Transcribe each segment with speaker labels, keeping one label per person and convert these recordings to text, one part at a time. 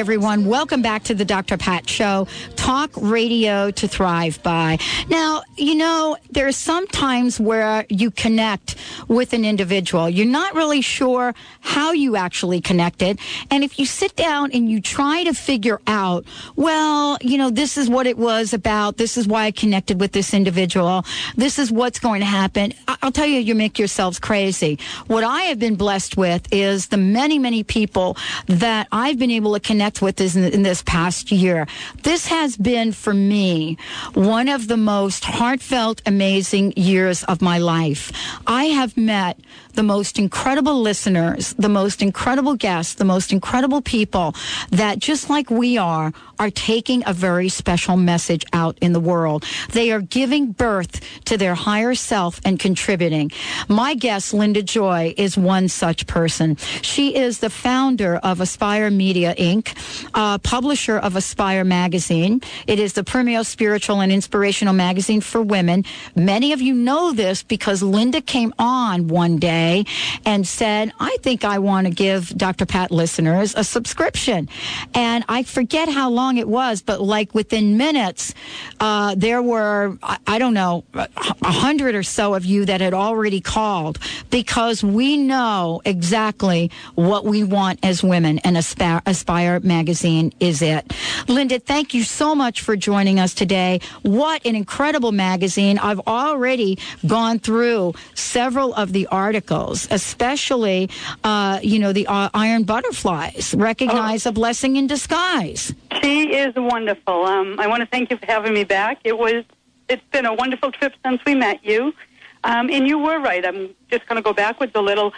Speaker 1: Everyone. Welcome back to the Dr. Pat Show. Talk radio to thrive by. Now, you know, there are some times where you connect with an individual. You're not really sure how you actually connected. And if you sit down and you try to figure out, well, you know, this is what it was about. This is why I connected with this individual. This is what's going to happen. I'll tell you, you make yourselves crazy. What I have been blessed with is the many, many people that I've been able to connect with in, in this past year. This has been for me one of the most heartfelt, amazing years of my life. I have met the most incredible listeners, the most incredible guests, the most incredible people that just like we are, are taking a very special message out in the world. They are giving birth to their higher self and contributing. My guest, Linda Joy, is one such person. She is the founder of Aspire Media Inc., uh, publisher of Aspire Magazine. It is the premier spiritual and inspirational magazine for women. Many of you know this because Linda came on one day and said, I think I want to give Dr. Pat listeners a subscription. And I forget how long it was, but like within minutes, uh, there were, I, I don't know, a hundred or so of you that had already called because we know exactly what we want as women and Aspire, Aspire magazine is it. Linda, thank you so much for joining us today. What an incredible magazine. I've already gone through several of the articles, especially, uh, you know, the uh, iron butterflies, recognize oh. a blessing in disguise.
Speaker 2: She is wonderful. Um, I want to thank you for having me back. It was, it's been a wonderful trip since we met you. Um, and you were right. I'm just going to go backwards a little.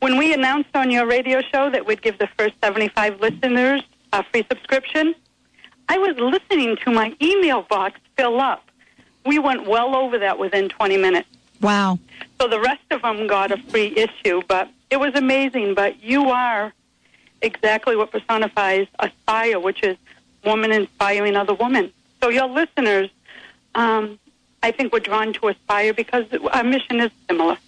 Speaker 2: When we announced on your radio show that we'd give the first 75 listeners a free subscription, I was listening to my email box fill up. We went well over that within 20 minutes.
Speaker 1: Wow.
Speaker 2: So the rest of them got a free issue, but it was amazing. But you are exactly what personifies Aspire, which is woman inspiring other women. So your listeners, um, I think, were drawn to Aspire because our mission is similar.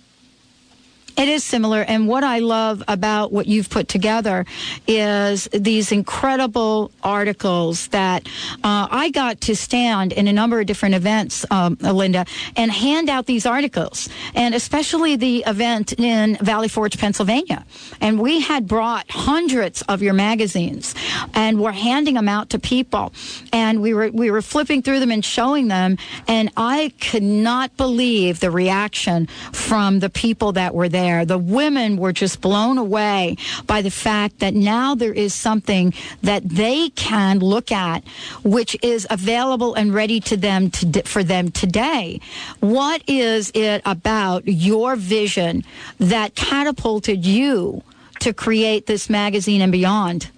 Speaker 1: It is similar. And what I love about what you've put together is these incredible articles that uh, I got to stand in a number of different events, um, Linda, and hand out these articles, and especially the event in Valley Forge, Pennsylvania. And we had brought hundreds of your magazines, and we're handing them out to people. And we were we were flipping through them and showing them, and I could not believe the reaction from the people that were there there. The women were just blown away by the fact that now there is something that they can look at, which is available and ready to them to, for them today. What is it about your vision that catapulted you to create this magazine and beyond?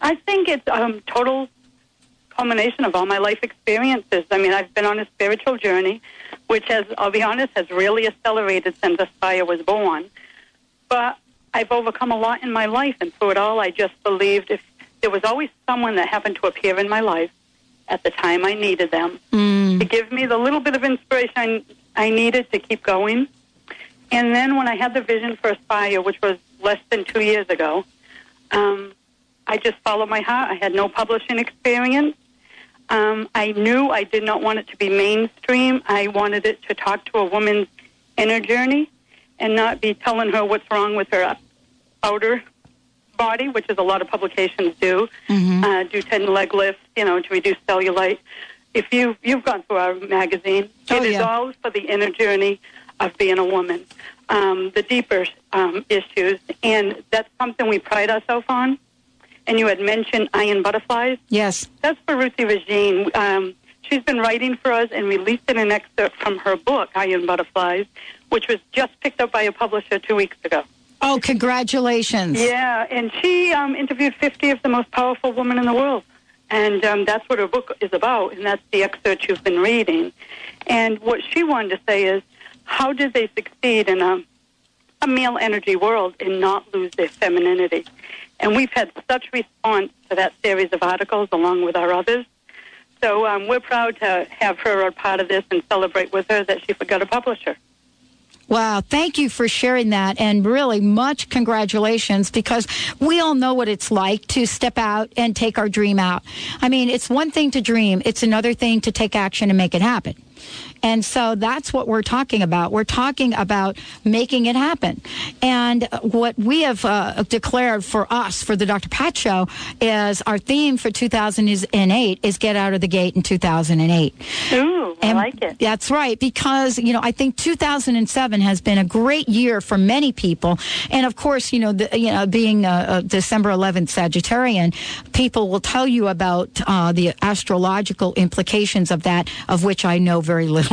Speaker 2: I think it's a um, total culmination of all my life experiences. I mean, I've been on a spiritual journey which has, I'll be honest, has really accelerated since Aspire was born. But I've overcome a lot in my life, and through it all, I just believed if there was always someone that happened to appear in my life at the time I needed them mm. to give me the little bit of inspiration I needed to keep going. And then when I had the vision for Aspire, which was less than two years ago, um, I just followed my heart. I had no publishing experience. Um, I knew I did not want it to be mainstream. I wanted it to talk to a woman's inner journey and not be telling her what's wrong with her outer body, which is a lot of publications do. Mm-hmm. Uh, do ten leg lifts, you know, to reduce cellulite. If you you've gone through our magazine, oh, it is yeah. all for the inner journey of being a woman, um, the deeper um, issues, and that's something we pride ourselves on and you had mentioned iron butterflies.
Speaker 1: Yes.
Speaker 2: That's for Ruthie Regine. Um, she's been writing for us and released an excerpt from her book, Iron Butterflies, which was just picked up by a publisher two weeks ago.
Speaker 1: Oh, congratulations.
Speaker 2: Yeah, and she um, interviewed 50 of the most powerful women in the world. And um, that's what her book is about, and that's the excerpt you've been reading. And what she wanted to say is, how did they succeed in a, a male energy world and not lose their femininity? And we've had such response to that series of articles along with our others. So um, we're proud to have her a part of this and celebrate with her that she forgot a publisher.
Speaker 1: Wow, thank you for sharing that and really much congratulations because we all know what it's like to step out and take our dream out. I mean, it's one thing to dream, it's another thing to take action and make it happen. And so that's what we're talking about. We're talking about making it happen. And what we have uh, declared for us, for the Dr. Pat Show, is our theme for 2008 is Get Out of the Gate in 2008.
Speaker 2: Ooh, I like it.
Speaker 1: That's right, because, you know, I think 2007 has been a great year for many people. And of course, you know, the, you know being a, a, December 11th Sagittarian, people will tell you about uh, the astrological implications of that, of which I know very little.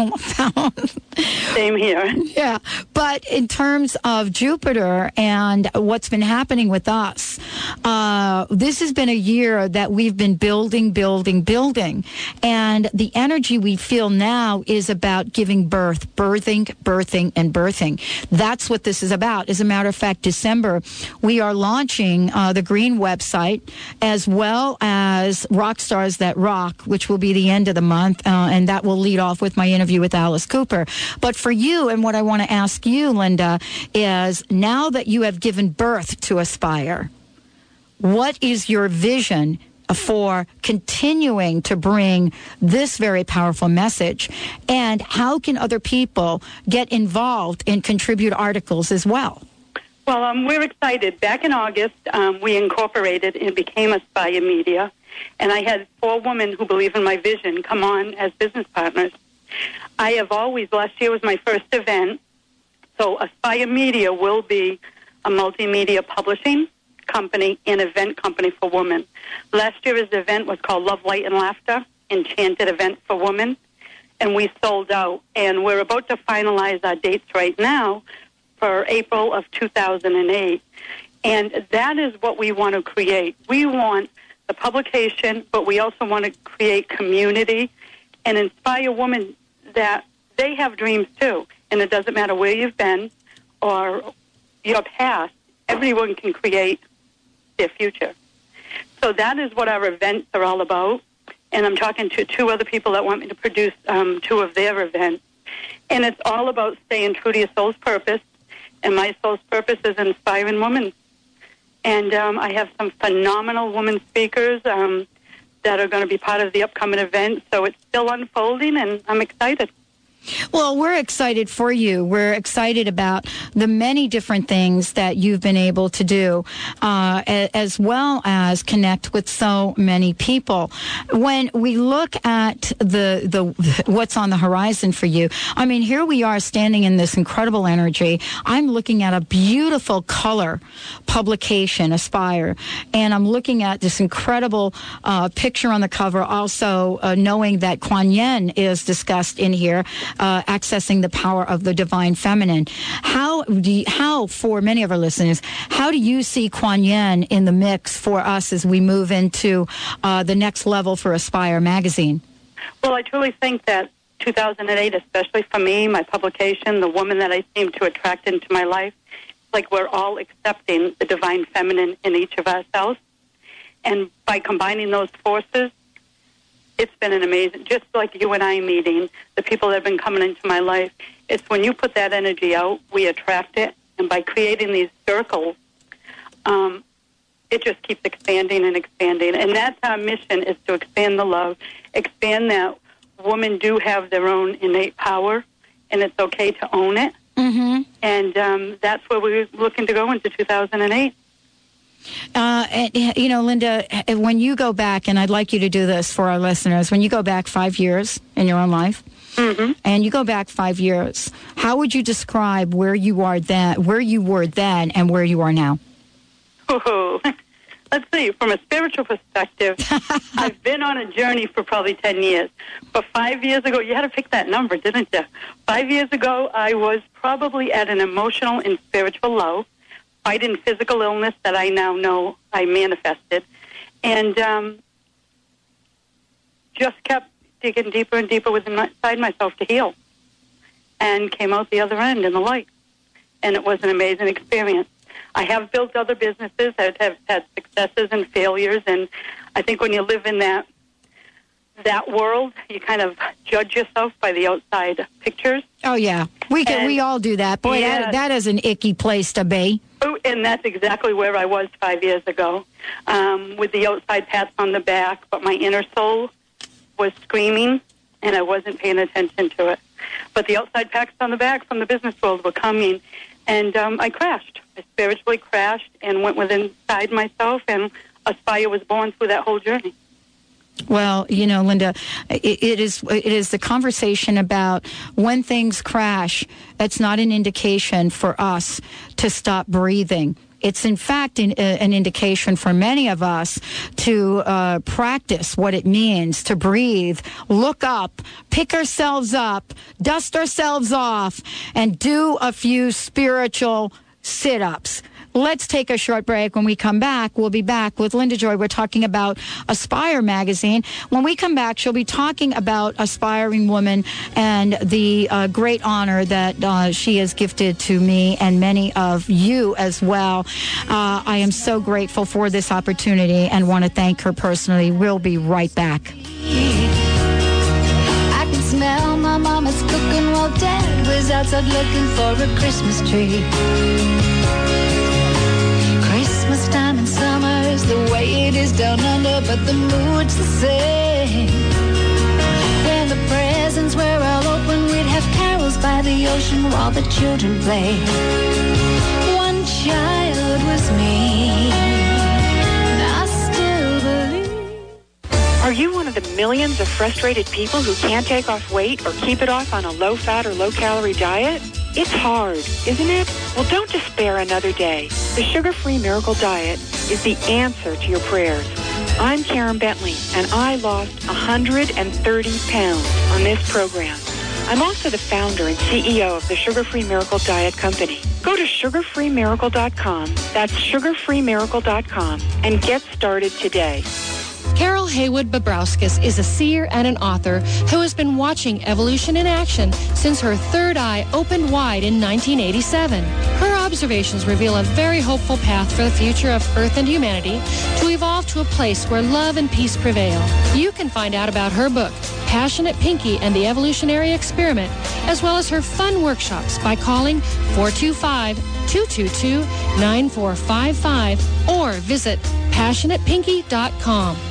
Speaker 2: Same here.
Speaker 1: Yeah. But in terms of Jupiter and what's been happening with us, uh, this has been a year that we've been building, building, building. And the energy we feel now is about giving birth, birthing, birthing, and birthing. That's what this is about. As a matter of fact, December, we are launching uh, the Green website as well as Rock Stars That Rock, which will be the end of the month. Uh, and that will lead off with my interview interview with Alice Cooper. But for you, and what I want to ask you, Linda, is now that you have given birth to Aspire, what is your vision for continuing to bring this very powerful message? And how can other people get involved and contribute articles as well?
Speaker 2: Well, um, we're excited. Back in August, um, we incorporated and became Aspire Media. And I had four women who believe in my vision come on as business partners. I have always, last year was my first event, so Aspire Media will be a multimedia publishing company and event company for women. Last year's event was called Love, Light, and Laughter, Enchanted Event for Women, and we sold out. And we're about to finalize our dates right now for April of 2008. And that is what we want to create. We want the publication, but we also want to create community and inspire women that they have dreams too. And it doesn't matter where you've been or your past, everyone can create their future. So that is what our events are all about. And I'm talking to two other people that want me to produce um, two of their events. And it's all about staying true to your soul's purpose. And my soul's purpose is inspiring women. And um, I have some phenomenal women speakers. Um, that are going to be part of the upcoming event. So it's still unfolding, and I'm excited.
Speaker 1: Well, we're excited for you. We're excited about the many different things that you've been able to do, uh, as well as connect with so many people. When we look at the the what's on the horizon for you, I mean, here we are standing in this incredible energy. I'm looking at a beautiful color publication, Aspire, and I'm looking at this incredible uh, picture on the cover. Also, uh, knowing that Kuan Yin is discussed in here uh, accessing the power of the divine feminine. How do you, how for many of our listeners, how do you see Kuan Yin in the mix for us as we move into uh, the next level for Aspire magazine?
Speaker 2: Well, I truly think that 2008, especially for me, my publication, the woman that I seem to attract into my life, like we're all accepting the divine feminine in each of ourselves. And by combining those forces, it's been an amazing, just like you and I meeting, the people that have been coming into my life. It's when you put that energy out, we attract it. And by creating these circles, um, it just keeps expanding and expanding. And that's our mission is to expand the love, expand that women do have their own innate power, and it's okay to own it.
Speaker 1: Mm-hmm.
Speaker 2: And um, that's where we're looking to go into 2008.
Speaker 1: Uh, and, you know, Linda, when you go back, and I'd like you to do this for our listeners, when you go back five years in your own life,
Speaker 2: mm-hmm.
Speaker 1: and you go back five years, how would you describe where you are then, where you were then, and where you are now?
Speaker 2: Oh, let's see. From a spiritual perspective, I've been on a journey for probably ten years. But five years ago, you had to pick that number, didn't you? Five years ago, I was probably at an emotional and spiritual low fighting physical illness that I now know I manifested, and um, just kept digging deeper and deeper within inside myself to heal, and came out the other end in the light, and it was an amazing experience. I have built other businesses that have had successes and failures, and I think when you live in that that world, you kind of judge yourself by the outside pictures.
Speaker 1: Oh yeah, we can.
Speaker 2: And-
Speaker 1: we all do that. Boy,
Speaker 2: Yeah.
Speaker 1: that, that is an icky place to be.
Speaker 2: Oh, and that's exactly where I was five years ago, um, with the outside pats on the back, but my inner soul was screaming, and I wasn't paying attention to it. But the outside pats on the back from the business world were coming, and um, I crashed. I spiritually crashed and went within inside myself, and Aspire was born through that whole journey.
Speaker 1: Well, you know, Linda, it, it is it is the conversation about when things crash. It's not an indication for us to stop breathing. It's in fact an, uh, an indication for many of us to uh, practice what it means to breathe, look up, pick ourselves up, dust ourselves off, and do a few spiritual sit ups. Let's take a short break. When we come back, we'll be back with Linda Joy. We're talking about Aspire magazine. When we come back, she'll be talking about Aspiring Woman and the uh, great honor that uh, she has gifted to me and many of you as well. Uh, I am so grateful for this opportunity and want to thank her personally. We'll be right back.
Speaker 3: I can smell my mama's cooking while dad was outside looking for a Christmas tree. The way it is down under, but the mood's the same. When the presents were all open, we'd have carols by the ocean while the children played. One child was me.
Speaker 4: Are you one of the millions of frustrated people who can't take off weight or keep it off on a low fat or low calorie diet? It's hard, isn't it? Well, don't despair another day. The sugar free miracle diet is the answer to your prayers. I'm Karen Bentley, and I lost 130 pounds on this program. I'm also the founder and CEO of the Sugar Free Miracle Diet Company. Go to sugarfreemiracle.com, that's sugarfreemiracle.com, and get started today.
Speaker 5: Carol Haywood Babrowskis is a seer and an author who has been watching evolution in action since her third eye opened wide in 1987. Her observations reveal a very hopeful path for the future of Earth and humanity to evolve to a place where love and peace prevail. You can find out about her book, Passionate Pinky and the Evolutionary Experiment, as well as her fun workshops by calling 425 222 9455 or visit passionatepinky.com.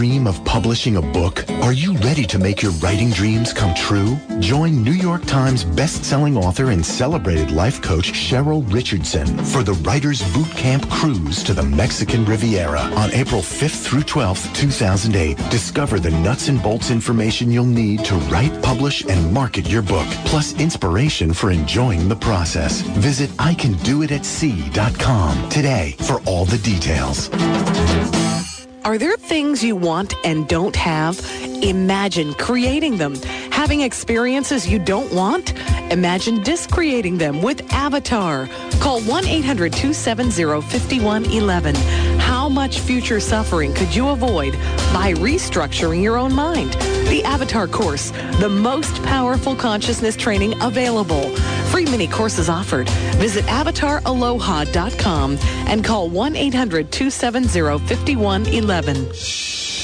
Speaker 6: Dream of publishing a book? Are you ready to make your writing dreams come true? Join New York Times best-selling author and celebrated life coach Cheryl Richardson for the Writers Boot Camp Cruise to the Mexican Riviera on April 5th through 12th, 2008. Discover the nuts and bolts information you'll need to write, publish, and market your book, plus inspiration for enjoying the process. Visit icandoitatsea.com today for all the details.
Speaker 7: Are there things you want and don't have? Imagine creating them. Having experiences you don't want? Imagine discreating them with Avatar. Call 1-800-270-5111. Much future suffering could you avoid by restructuring your own mind? The Avatar course, the most powerful consciousness training available. Free mini courses offered. Visit avataraloha.com and call 1-800-270-5111.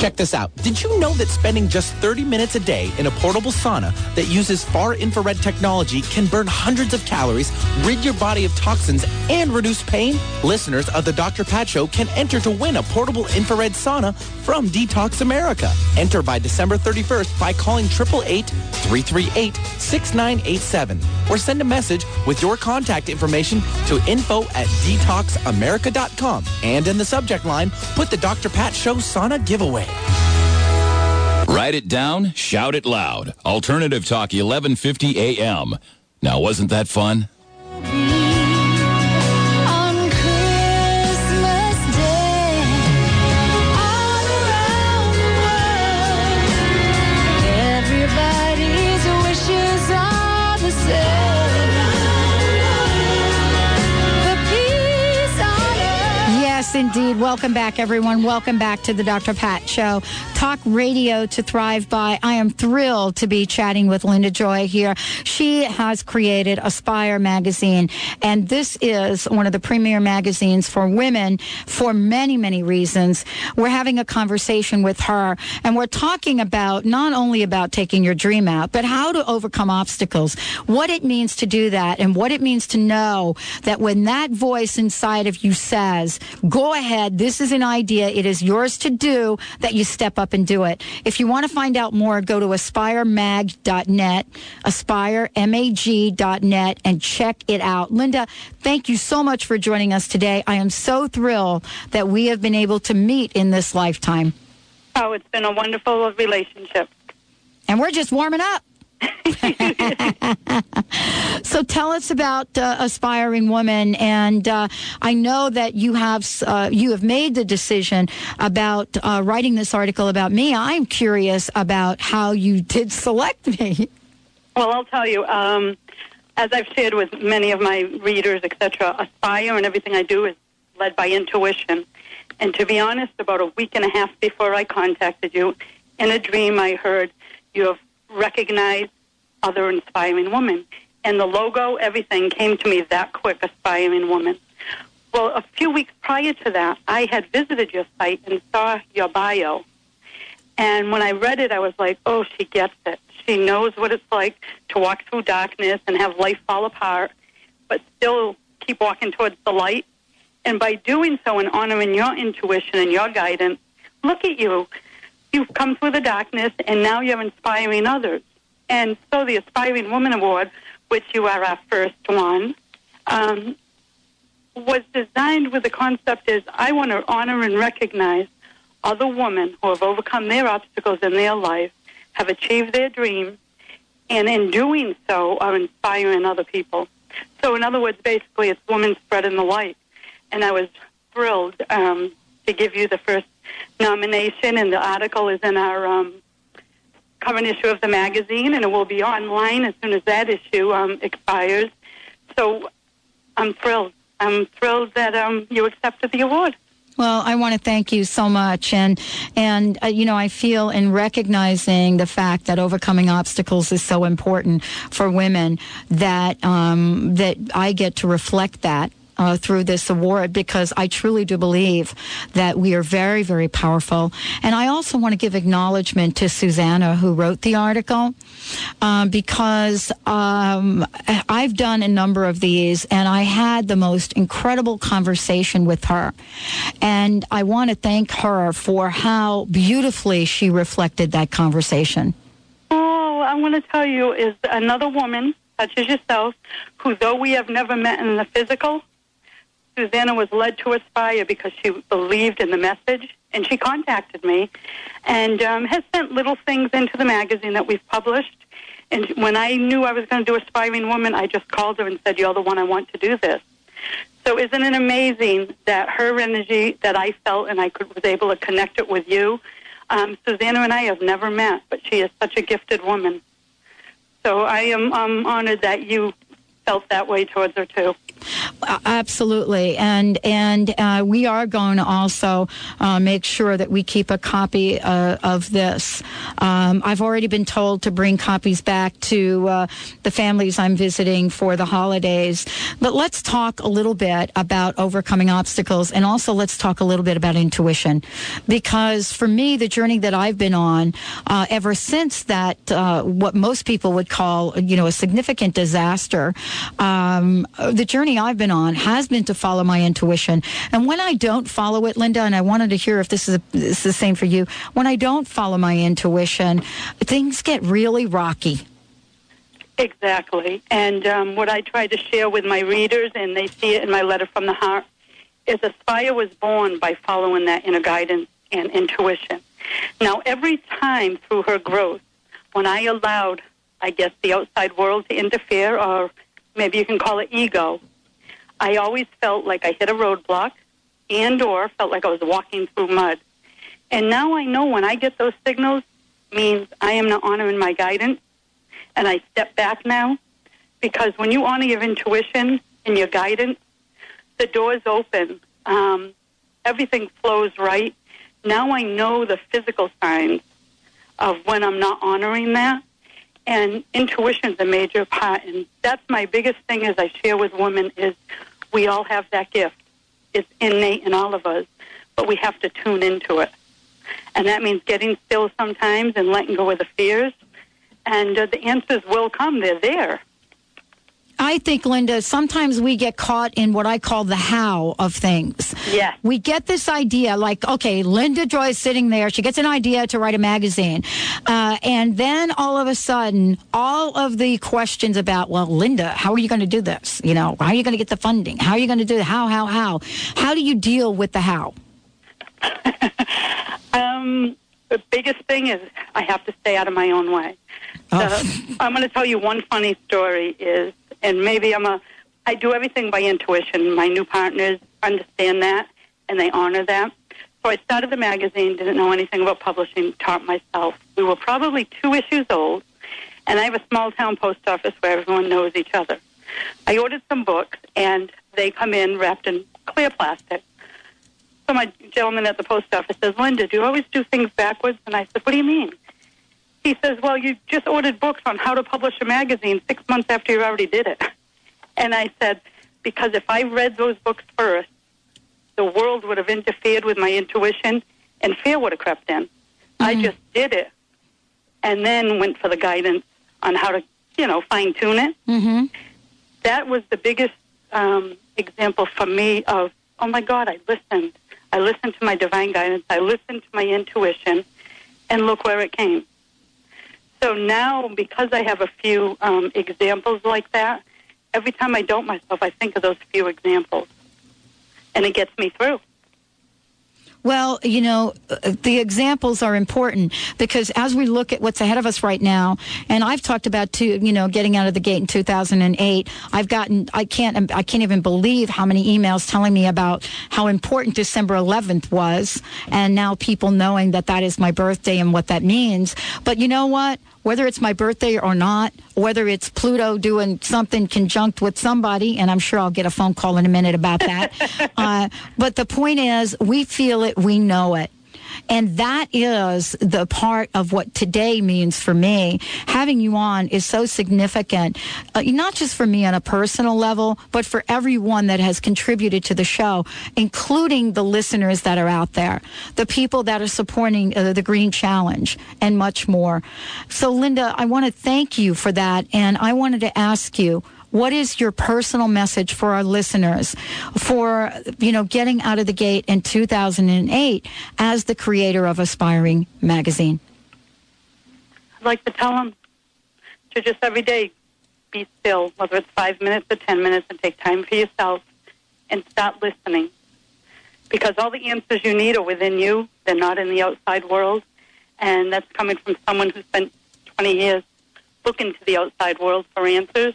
Speaker 8: Check this out. Did you know that spending just 30 minutes a day in a portable sauna that uses far infrared technology can burn hundreds of calories, rid your body of toxins, and reduce pain? Listeners of the Dr. Pat Show can enter to win a portable infrared sauna from Detox America. Enter by December 31st by calling 888-338-6987 or send a message with your contact information to info at detoxamerica.com. And in the subject line, put the Dr. Pat Show sauna giveaway.
Speaker 9: Write it down, shout it loud. Alternative Talk 1150 AM. Now, wasn't that fun?
Speaker 1: Indeed. Welcome back, everyone. Welcome back to the Dr. Pat Show. Talk radio to thrive by. I am thrilled to be chatting with Linda Joy here. She has created Aspire magazine, and this is one of the premier magazines for women for many, many reasons. We're having a conversation with her, and we're talking about not only about taking your dream out, but how to overcome obstacles, what it means to do that, and what it means to know that when that voice inside of you says, go ahead, this is an idea, it is yours to do, that you step up and do it. If you want to find out more, go to aspiremag.net, aspiremag.net, and check it out. Linda, thank you so much for joining us today. I am so thrilled that we have been able to meet in this lifetime.
Speaker 2: Oh, it's been a wonderful relationship.
Speaker 1: And we're just warming up. So tell us about uh, aspiring woman and uh, i know that you have uh, you have made the decision about uh, writing this article about me. I'm curious about how you did select me.
Speaker 2: Well i'll tell you um, as i've shared with many of my readers etc aspire and everything i do is led by intuition. And to be honest about a week and a half before i contacted you in a dream i heard you have recognize other inspiring women. And the logo, everything came to me that quick, aspiring woman. Well, a few weeks prior to that, I had visited your site and saw your bio. And when I read it, I was like, oh, she gets it. She knows what it's like to walk through darkness and have life fall apart, but still keep walking towards the light. And by doing so and honoring your intuition and your guidance, look at you you've come through the darkness and now you're inspiring others. And so the Aspiring Woman Award, which you are our first one, um, was designed with the concept is I want to honor and recognize other women who have overcome their obstacles in their life, have achieved their dreams, and in doing so are inspiring other people. So in other words, basically it's women spreading the light. And I was thrilled um, to give you the first nomination, and the article is in our um, current issue of the magazine, and it will be online as soon as that issue um, expires. So I'm thrilled. I'm thrilled that um, you accepted the award.
Speaker 1: Well, I want to thank you so much, and and uh, you know I feel in recognizing the fact that overcoming obstacles is so important for women that um, that I get to reflect that uh, through this award because I truly do believe that we are very, very powerful. And I also want to give acknowledgement to Susanna who wrote the article um, because um, I've done a number of these and I had the most incredible conversation with her. And I want to thank her for how beautifully she reflected that conversation.
Speaker 2: Oh, I want to tell you is another woman such as yourself, who though we have never met in the physical, Susanna was led to Aspire because she believed in the message, and she contacted me and um, has sent little things into the magazine that we've published. And when I knew I was going to do Aspiring Woman, I just called her and said, You're the one I want to do this. So isn't it amazing that her energy that I felt and I could, was able to connect it with you? Um, Susanna and I have never met, but she is such a gifted woman. So I am um, honored that you felt that way towards her too.
Speaker 1: Absolutely, and and uh, we are going to also uh, make sure that we keep a copy uh, of this. Um, I've already been told to bring copies back to uh, the families I'm visiting for the holidays. But let's talk a little bit about overcoming obstacles, and also let's talk a little bit about intuition, because for me, the journey that I've been on uh, ever since that uh, what most people would call you know a significant disaster, um, the journey I've been on has been to follow my intuition. And when I don't follow it, Linda, and I wanted to hear if this is, a, this is the same for you, when I don't follow my intuition, things get really rocky.
Speaker 2: Exactly. And um, what I try to share with my readers, and they see it in my letter from the heart, is Aspire was born by following that inner guidance and intuition. Now, every time through her growth, when I allowed, I guess, the outside world to interfere, or maybe you can call it ego, I always felt like I hit a roadblock and or felt like I was walking through mud. And now I know when I get those signals means I am not honoring my guidance and I step back now because when you honor your intuition and your guidance, the doors open. Um, everything flows right. Now I know the physical signs of when I'm not honoring that. And intuition is a major part. And that's my biggest thing as I share with women is we all have that gift. It's innate in all of us, but we have to tune into it. And that means getting still sometimes and letting go of the fears. And uh, the answers will come. They're there.
Speaker 1: I think, Linda, sometimes we get caught in what I call the how of things.
Speaker 2: Yeah.
Speaker 1: We get this idea like, okay, Linda Joy is sitting there. She gets an idea to write a magazine. Uh, and then all of a sudden, all of the questions about, well, Linda, how are you going to do this? You know, how are you going to get the funding? How are you going to do it? How, how, how? How do you deal with the how?
Speaker 2: Um, the biggest thing is I have to stay out of my own way.
Speaker 1: Oh.
Speaker 2: So I'm going to tell you one funny story is, and maybe I'm a, I do everything by intuition. My new partners understand that and they honor that. So I started the magazine, didn't know anything about publishing, taught myself. We were probably two issues old, and I have a small town post office where everyone knows each other. I ordered some books, and they come in wrapped in clear plastic. So my gentleman at the post office says, Linda, do you always do things backwards? And I said, what do you mean? He says, well, you just ordered books on how to publish a magazine six months after you already did it. And I said, because if I read those books first, the world would have interfered with my intuition and fear would have crept in. I just did it and then went for the guidance on how to, you know, fine tune it.
Speaker 1: Mm-hmm.
Speaker 2: That was the biggest um, example for me of, oh my God, I listened. I listened to my divine guidance. I listened to my intuition, and look where it came. So now, because I have a few um, examples like that, every time I doubt myself, I think of those few examples, and it gets me through.
Speaker 1: Well, you know, uh, the examples are important because as we look at what's ahead of us right now, and I've talked about you know, getting out of the gate in 2008. I've gotten, I can't, I can't even believe how many emails telling me about how important December 11th was, and now people knowing that that is my birthday and what that means. But you know what? Whether it's my birthday or not, whether it's Pluto doing something conjunct with somebody, and I'm sure I'll get a phone call in a minute about that. uh, but the point is, we feel it, we know it. And that is the part of what today means for me. Having you on is so significant, uh, not just for me on a personal level, but for everyone that has contributed to the show, including the listeners that are out there, the people that are supporting uh, the Green Challenge, and much more. So, Linda, I want to thank you for that. And I wanted to ask you, what is your personal message for our listeners for you know getting out of the gate in 2008 as the creator of aspiring magazine
Speaker 2: I'd like to tell them to just every day be still, whether it's five minutes or ten minutes, and take time for yourself and start listening. Because all the answers you need are within you, they're not in the outside world. And that's coming from someone who spent 20 years looking to the outside world for answers.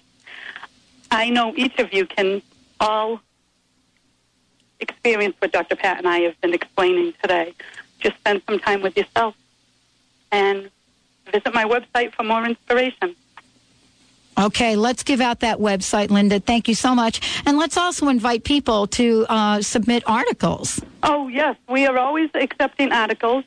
Speaker 2: I know each of you can all experience what Dr. Pat and I have been explaining today. Just spend some time with yourself and visit my website for more inspiration.
Speaker 1: Okay, let's give out that website, Linda. Thank you so much. And let's also invite people to uh, submit articles.
Speaker 2: Oh, yes. We are always accepting articles.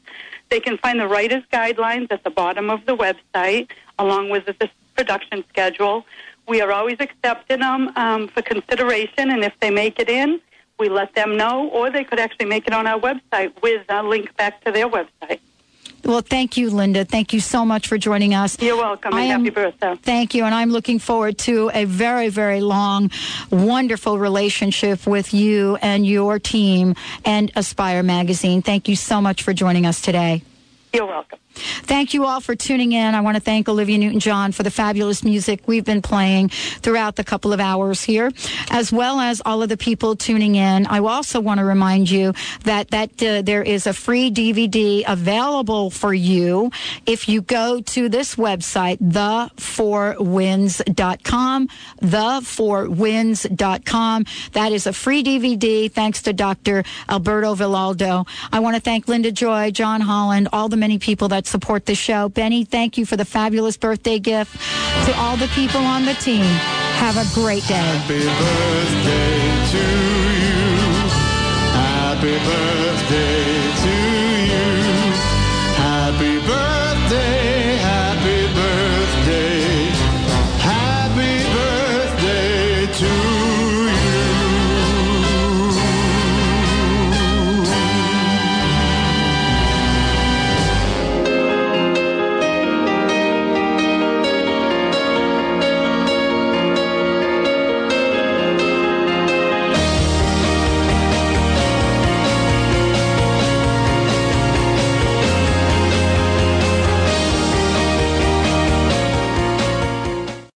Speaker 2: They can find the writer's guidelines at the bottom of the website, along with the production schedule. We are always accepting them um, for consideration, and if they make it in, we let them know, or they could actually make it on our website with a link back to their website.
Speaker 1: Well, thank you, Linda. Thank you so much for joining us.
Speaker 2: You're welcome,
Speaker 1: I am-
Speaker 2: happy birthday.
Speaker 1: Thank you. And I'm looking forward to a very, very long, wonderful relationship with you and your team and Aspire Magazine. Thank you so much for joining us today.
Speaker 2: You're welcome.
Speaker 1: Thank you all for tuning in. I want to thank Olivia Newton John for the fabulous music we've been playing throughout the couple of hours here, as well as all of the people tuning in. I also want to remind you that that uh, there is a free DVD available for you if you go to this website, the4wins.com, the4wins.com. That is a free DVD thanks to Dr. Alberto Villoldo. I want to thank Linda Joy, John Holland, all the many people that support the show. Benny, thank you for the fabulous birthday gift to all the people on the team. Have a great day.
Speaker 10: Happy birthday to you. Happy birthday